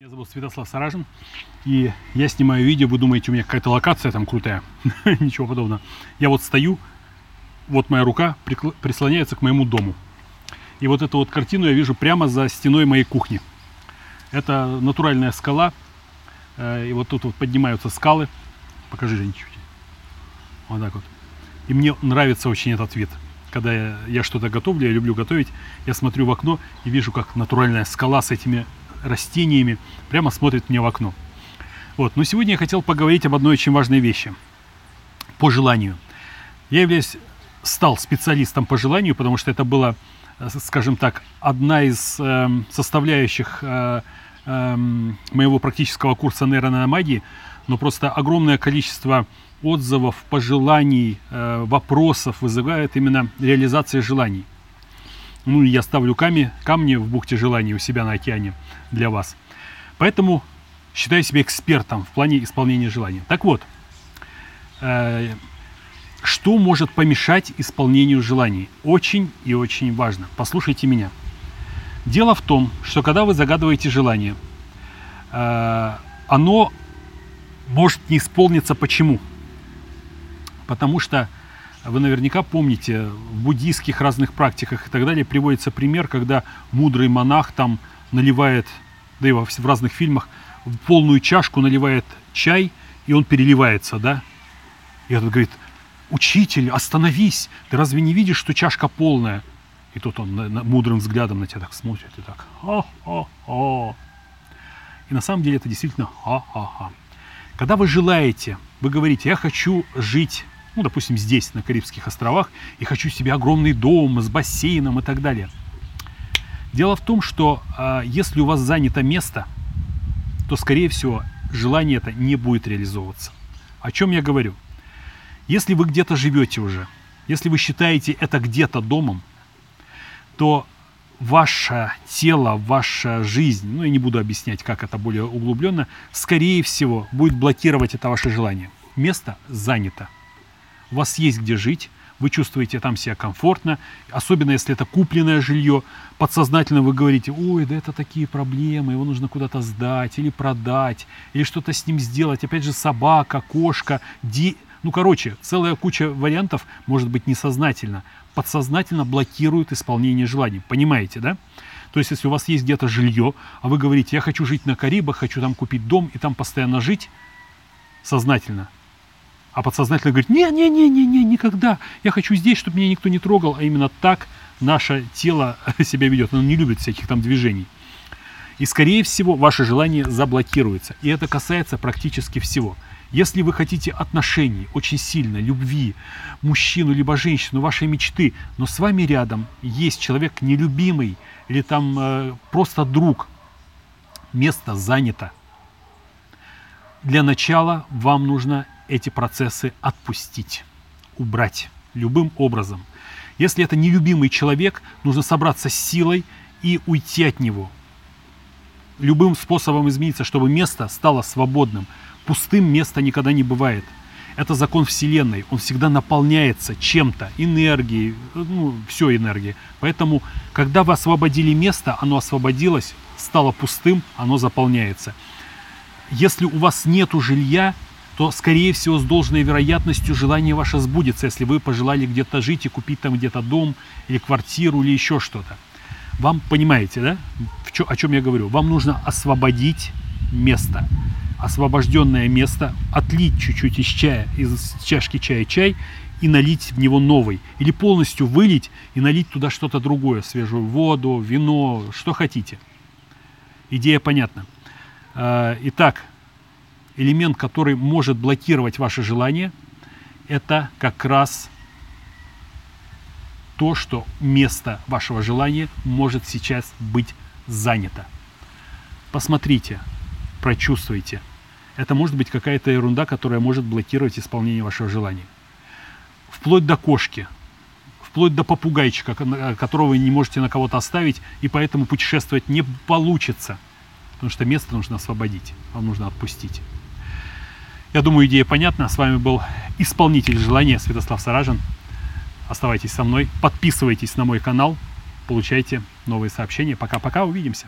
Меня зовут Святослав Саражин, и я снимаю видео, вы думаете, у меня какая-то локация там крутая. Ничего подобного. Я вот стою, вот моя рука прислоняется к моему дому. И вот эту вот картину я вижу прямо за стеной моей кухни. Это натуральная скала, э, и вот тут вот поднимаются скалы. Покажи, Жень, чуть. Вот так вот. И мне нравится очень этот вид. Когда я что-то готовлю, я люблю готовить, я смотрю в окно и вижу, как натуральная скала с этими растениями прямо смотрит мне в окно. Вот. Но сегодня я хотел поговорить об одной очень важной вещи. По желанию. Я являюсь, стал специалистом по желанию, потому что это была, э, скажем так, одна из э, составляющих э, э, моего практического курса нейронаномагии, но просто огромное количество отзывов, пожеланий, э, вопросов вызывает именно реализация желаний. Ну, я ставлю камни, камни в бухте желаний у себя на океане для вас. Поэтому считаю себя экспертом в плане исполнения желаний. Так вот, э, что может помешать исполнению желаний? Очень и очень важно. Послушайте меня. Дело в том, что когда вы загадываете желание, э, оно может не исполниться. Почему? Потому что вы наверняка помните, в буддийских разных практиках и так далее приводится пример, когда мудрый монах там наливает, да и во в разных фильмах, в полную чашку наливает чай, и он переливается, да? И этот говорит, учитель, остановись, ты разве не видишь, что чашка полная? И тут он на- на- мудрым взглядом на тебя так смотрит и так, ха-ха-ха. И на самом деле это действительно ха-ха-ха. Когда вы желаете, вы говорите, я хочу жить, ну, допустим, здесь, на Карибских островах, и хочу себе огромный дом с бассейном и так далее. Дело в том, что а, если у вас занято место, то, скорее всего, желание это не будет реализовываться. О чем я говорю? Если вы где-то живете уже, если вы считаете это где-то домом, то ваше тело, ваша жизнь, ну я не буду объяснять, как это более углубленно, скорее всего будет блокировать это ваше желание. Место занято. У вас есть где жить, вы чувствуете там себя комфортно, особенно если это купленное жилье, подсознательно вы говорите, ой, да это такие проблемы, его нужно куда-то сдать или продать, или что-то с ним сделать, опять же собака, кошка, ди... ну короче, целая куча вариантов может быть несознательно, подсознательно блокирует исполнение желаний, понимаете, да? То есть, если у вас есть где-то жилье, а вы говорите, я хочу жить на Карибах, хочу там купить дом и там постоянно жить, сознательно, а подсознательно говорит, не-не-не-не-не, никогда, я хочу здесь, чтобы меня никто не трогал, а именно так наше тело себя ведет, оно не любит всяких там движений. И, скорее всего, ваше желание заблокируется. И это касается практически всего. Если вы хотите отношений очень сильно, любви, мужчину либо женщину, вашей мечты, но с вами рядом есть человек нелюбимый или там э, просто друг, место занято. Для начала вам нужно эти процессы отпустить, убрать любым образом. Если это нелюбимый человек, нужно собраться с силой и уйти от него. Любым способом измениться, чтобы место стало свободным. Пустым место никогда не бывает. Это закон Вселенной. Он всегда наполняется чем-то, энергией, ну, все энергией. Поэтому, когда вы освободили место, оно освободилось, стало пустым, оно заполняется. Если у вас нету жилья, то, скорее всего, с должной вероятностью желание ваше сбудется, если вы пожелали где-то жить и купить там где-то дом или квартиру или еще что-то. Вам, понимаете, да, чё- о чем я говорю? Вам нужно освободить место. Освобожденное место, отлить чуть-чуть из чая, из чашки чая чай и налить в него новый. Или полностью вылить и налить туда что-то другое, свежую воду, вино, что хотите. Идея понятна. Э, Итак, элемент, который может блокировать ваше желание, это как раз то, что место вашего желания может сейчас быть занято. Посмотрите, прочувствуйте. Это может быть какая-то ерунда, которая может блокировать исполнение вашего желания. Вплоть до кошки, вплоть до попугайчика, ко- которого вы не можете на кого-то оставить, и поэтому путешествовать не получится. Потому что место нужно освободить, вам нужно отпустить. Я думаю, идея понятна. С вами был исполнитель желания Святослав Саражин. Оставайтесь со мной, подписывайтесь на мой канал, получайте новые сообщения. Пока-пока, увидимся.